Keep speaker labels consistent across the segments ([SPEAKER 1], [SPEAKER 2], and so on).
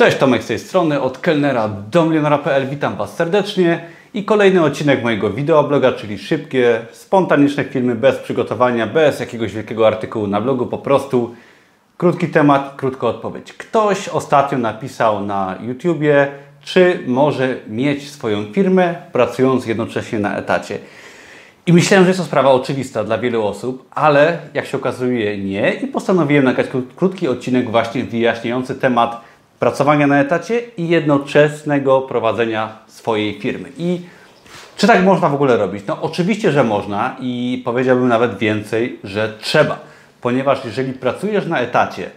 [SPEAKER 1] Cześć, Tomek z tej strony, od kelnera do milionera.pl. Witam Was serdecznie i kolejny odcinek mojego wideobloga, czyli szybkie, spontaniczne filmy bez przygotowania, bez jakiegoś wielkiego artykułu na blogu, po prostu krótki temat, krótka odpowiedź. Ktoś ostatnio napisał na YouTubie, czy może mieć swoją firmę, pracując jednocześnie na etacie. I myślałem, że jest to sprawa oczywista dla wielu osób, ale jak się okazuje nie i postanowiłem nagrać krótki odcinek właśnie wyjaśniający temat pracowania na etacie i jednoczesnego prowadzenia swojej firmy. I czy tak można w ogóle robić? No oczywiście, że można i powiedziałbym nawet więcej, że trzeba. Ponieważ jeżeli pracujesz na etacie,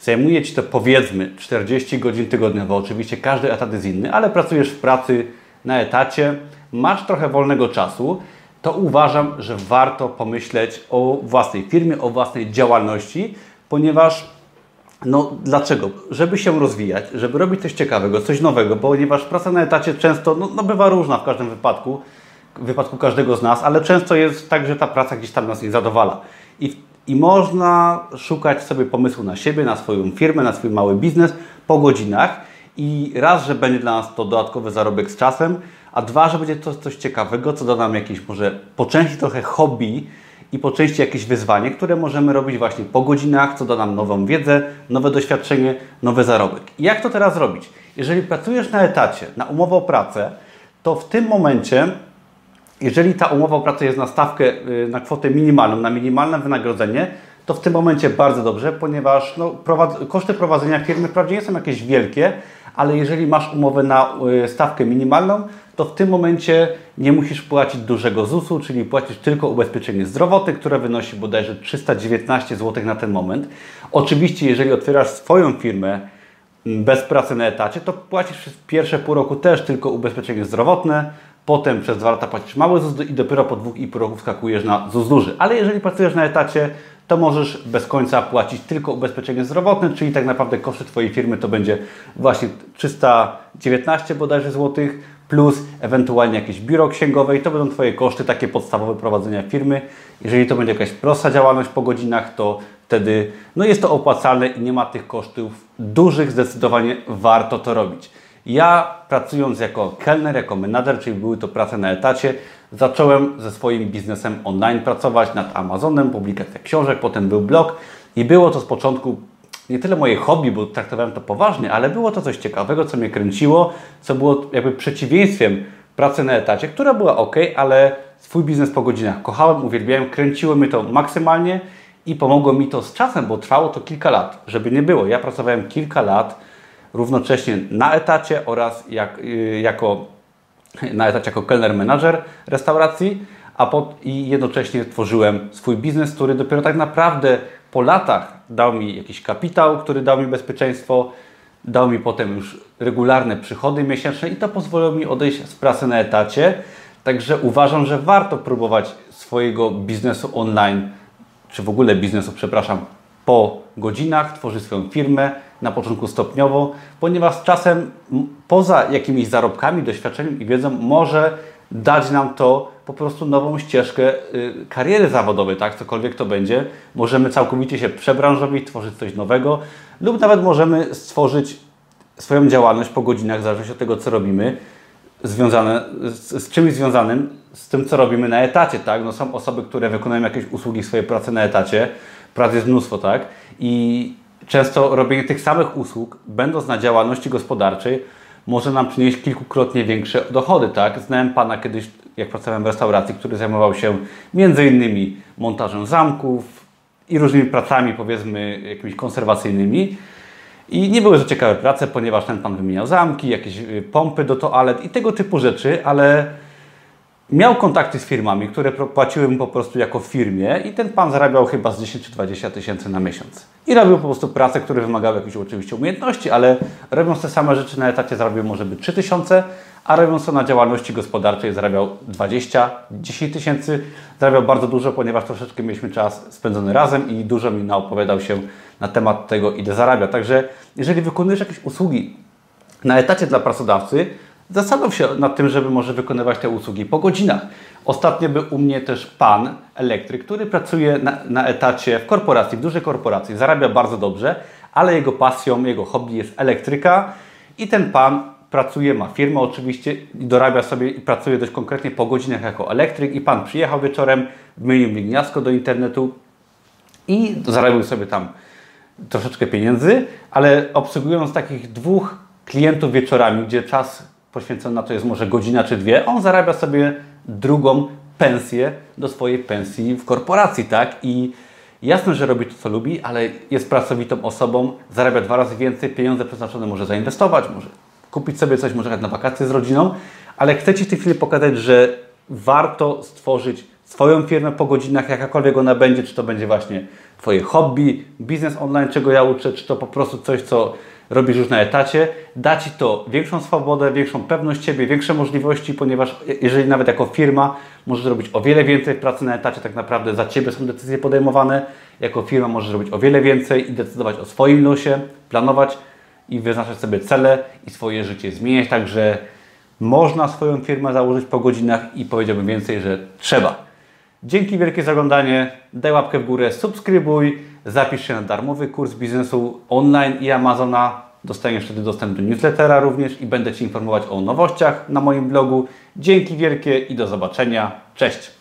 [SPEAKER 1] zajmuje Ci to powiedzmy 40 godzin tygodniowo, oczywiście każdy etat jest inny, ale pracujesz w pracy na etacie, masz trochę wolnego czasu, to uważam, że warto pomyśleć o własnej firmie, o własnej działalności, ponieważ no dlaczego? Żeby się rozwijać, żeby robić coś ciekawego, coś nowego, ponieważ praca na etacie często no, no bywa różna w każdym wypadku, w wypadku każdego z nas, ale często jest tak, że ta praca gdzieś tam nas nie zadowala. I, I można szukać sobie pomysłu na siebie, na swoją firmę, na swój mały biznes po godzinach i raz, że będzie dla nas to dodatkowy zarobek z czasem, a dwa, że będzie to coś ciekawego, co da nam jakieś może po części trochę hobby, i po części jakieś wyzwanie, które możemy robić właśnie po godzinach, co da nam nową wiedzę, nowe doświadczenie, nowy zarobek. I jak to teraz robić? Jeżeli pracujesz na etacie, na umowę o pracę, to w tym momencie, jeżeli ta umowa o pracę jest na stawkę, y, na kwotę minimalną, na minimalne wynagrodzenie, to w tym momencie bardzo dobrze, ponieważ no, koszty prowadzenia firmy wprawdzie nie są jakieś wielkie, ale jeżeli masz umowę na y, stawkę minimalną, to w tym momencie nie musisz płacić dużego ZUS-u, czyli płacisz tylko ubezpieczenie zdrowotne, które wynosi bodajże 319 zł na ten moment. Oczywiście, jeżeli otwierasz swoją firmę mm, bez pracy na etacie, to płacisz przez pierwsze pół roku też tylko ubezpieczenie zdrowotne, potem przez dwa lata płacisz mały ZUS i dopiero po dwóch i pół roku wskakujesz na ZUS duży. Ale jeżeli pracujesz na etacie, to możesz bez końca płacić tylko ubezpieczenie zdrowotne, czyli tak naprawdę koszty Twojej firmy to będzie właśnie 319 bodajże złotych, plus ewentualnie jakieś biuro księgowe i to będą Twoje koszty takie podstawowe prowadzenia firmy. Jeżeli to będzie jakaś prosta działalność po godzinach, to wtedy no jest to opłacalne i nie ma tych kosztów dużych, zdecydowanie warto to robić. Ja pracując jako kelner, jako menadżer, czyli były to prace na etacie, zacząłem ze swoim biznesem online pracować nad Amazonem, publikacja książek, potem był blog i było to z początku nie tyle moje hobby, bo traktowałem to poważnie, ale było to coś ciekawego, co mnie kręciło, co było jakby przeciwieństwem pracy na etacie, która była ok, ale swój biznes po godzinach kochałem, uwielbiałem, kręciło mnie to maksymalnie i pomogło mi to z czasem, bo trwało to kilka lat, żeby nie było. Ja pracowałem kilka lat równocześnie na etacie oraz jak, y, jako, na etacie jako kelner menadżer restauracji, a pod, i jednocześnie tworzyłem swój biznes, który dopiero tak naprawdę po latach dał mi jakiś kapitał, który dał mi bezpieczeństwo, dał mi potem już regularne przychody miesięczne i to pozwoliło mi odejść z pracy na etacie. Także uważam, że warto próbować swojego biznesu online, czy w ogóle biznesu, przepraszam, po godzinach, tworzyć swoją firmę, na początku stopniowo, ponieważ czasem poza jakimiś zarobkami, doświadczeniem i wiedzą może dać nam to po prostu nową ścieżkę y, kariery zawodowej, tak, cokolwiek to będzie. Możemy całkowicie się przebranżowić, tworzyć coś nowego lub nawet możemy stworzyć swoją działalność po godzinach, zależności od tego, co robimy, związane z, z czymś związanym z tym, co robimy na etacie, tak. No, są osoby, które wykonują jakieś usługi, swoje prace na etacie, pracy jest mnóstwo, tak, i często robienie tych samych usług, będąc na działalności gospodarczej, może nam przynieść kilkukrotnie większe dochody, tak? Znałem Pana kiedyś, jak pracowałem w restauracji, który zajmował się między innymi montażem zamków i różnymi pracami, powiedzmy, jakimiś konserwacyjnymi. I nie były to ciekawe prace, ponieważ ten Pan wymieniał zamki, jakieś y, pompy do toalet i tego typu rzeczy, ale miał kontakty z firmami, które płaciły mu po prostu jako firmie i ten pan zarabiał chyba z 10 czy 20 tysięcy na miesiąc. I robił po prostu pracę, które wymagały jakichś oczywiście umiejętności, ale robiąc te same rzeczy na etacie zarabiał może by 3 tysiące, a robiąc to na działalności gospodarczej zarabiał 20, 10 tysięcy. Zarabiał bardzo dużo, ponieważ troszeczkę mieliśmy czas spędzony razem i dużo mi naopowiadał się na temat tego, ile zarabia. Także jeżeli wykonujesz jakieś usługi na etacie dla pracodawcy, zastanów się nad tym, żeby może wykonywać te usługi po godzinach. Ostatnio był u mnie też pan elektryk, który pracuje na, na etacie w korporacji, w dużej korporacji, zarabia bardzo dobrze, ale jego pasją, jego hobby jest elektryka. I ten pan pracuje, ma firmę oczywiście i dorabia sobie i pracuje dość konkretnie po godzinach jako elektryk. I pan przyjechał wieczorem, wymienił mi gniazdko do internetu i zarabiał sobie tam troszeczkę pieniędzy, ale obsługując takich dwóch klientów wieczorami, gdzie czas poświęcony na to jest może godzina czy dwie, on zarabia sobie drugą pensję do swojej pensji w korporacji, tak? I jasne, że robi to, co lubi, ale jest pracowitą osobą, zarabia dwa razy więcej, pieniądze przeznaczone może zainwestować, może kupić sobie coś, może na wakacje z rodziną, ale chcę Ci w tej chwili pokazać, że warto stworzyć swoją firmę po godzinach, jakakolwiek ona będzie, czy to będzie właśnie Twoje hobby, biznes online, czego ja uczę, czy to po prostu coś, co robisz już na etacie, da Ci to większą swobodę, większą pewność siebie, większe możliwości, ponieważ jeżeli nawet jako firma możesz robić o wiele więcej pracy na etacie, tak naprawdę za Ciebie są decyzje podejmowane, jako firma możesz robić o wiele więcej i decydować o swoim losie, planować i wyznaczać sobie cele i swoje życie zmieniać, także można swoją firmę założyć po godzinach i powiedziałbym więcej, że trzeba. Dzięki wielkie za oglądanie, daj łapkę w górę, subskrybuj, zapisz się na darmowy kurs biznesu online i Amazona. Dostaniesz wtedy dostęp do newslettera również i będę Ci informować o nowościach na moim blogu. Dzięki wielkie i do zobaczenia. Cześć!